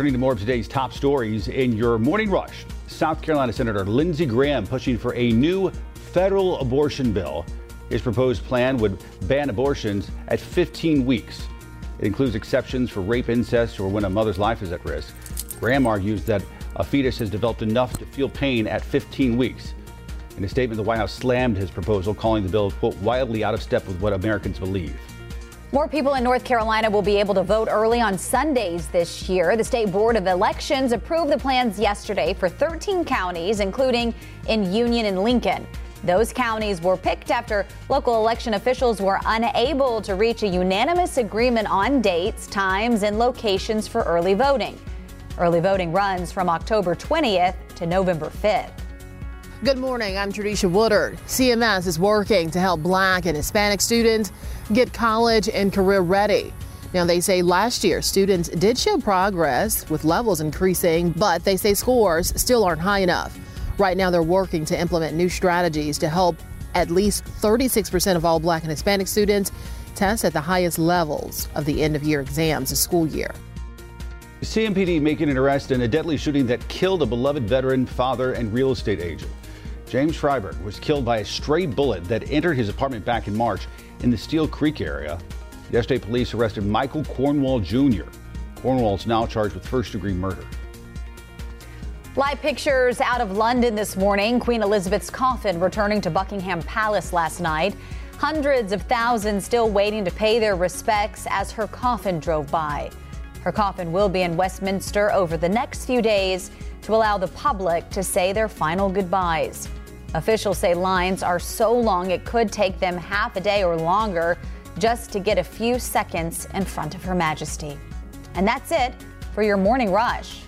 turning to more of today's top stories in your morning rush. South Carolina Senator Lindsey Graham pushing for a new federal abortion bill. His proposed plan would ban abortions at 15 weeks. It includes exceptions for rape, incest, or when a mother's life is at risk. Graham argues that a fetus has developed enough to feel pain at 15 weeks. In a statement, the White House slammed his proposal, calling the bill, quote, wildly out of step with what Americans believe. More people in North Carolina will be able to vote early on Sundays this year. The State Board of Elections approved the plans yesterday for 13 counties, including in Union and Lincoln. Those counties were picked after local election officials were unable to reach a unanimous agreement on dates, times, and locations for early voting. Early voting runs from October 20th to November 5th. Good morning. I'm Tradisha Woodard. CMS is working to help black and Hispanic students get college and career ready. Now, they say last year students did show progress with levels increasing, but they say scores still aren't high enough. Right now, they're working to implement new strategies to help at least 36% of all black and Hispanic students test at the highest levels of the end of year exams this school year. CMPD making an arrest in a deadly shooting that killed a beloved veteran, father, and real estate agent. James Freiberg was killed by a stray bullet that entered his apartment back in March in the Steel Creek area. Yesterday, police arrested Michael Cornwall Jr. Cornwall is now charged with first degree murder. Live pictures out of London this morning. Queen Elizabeth's coffin returning to Buckingham Palace last night. Hundreds of thousands still waiting to pay their respects as her coffin drove by. Her coffin will be in Westminster over the next few days to allow the public to say their final goodbyes. Officials say lines are so long it could take them half a day or longer just to get a few seconds in front of Her Majesty. And that's it for your morning rush.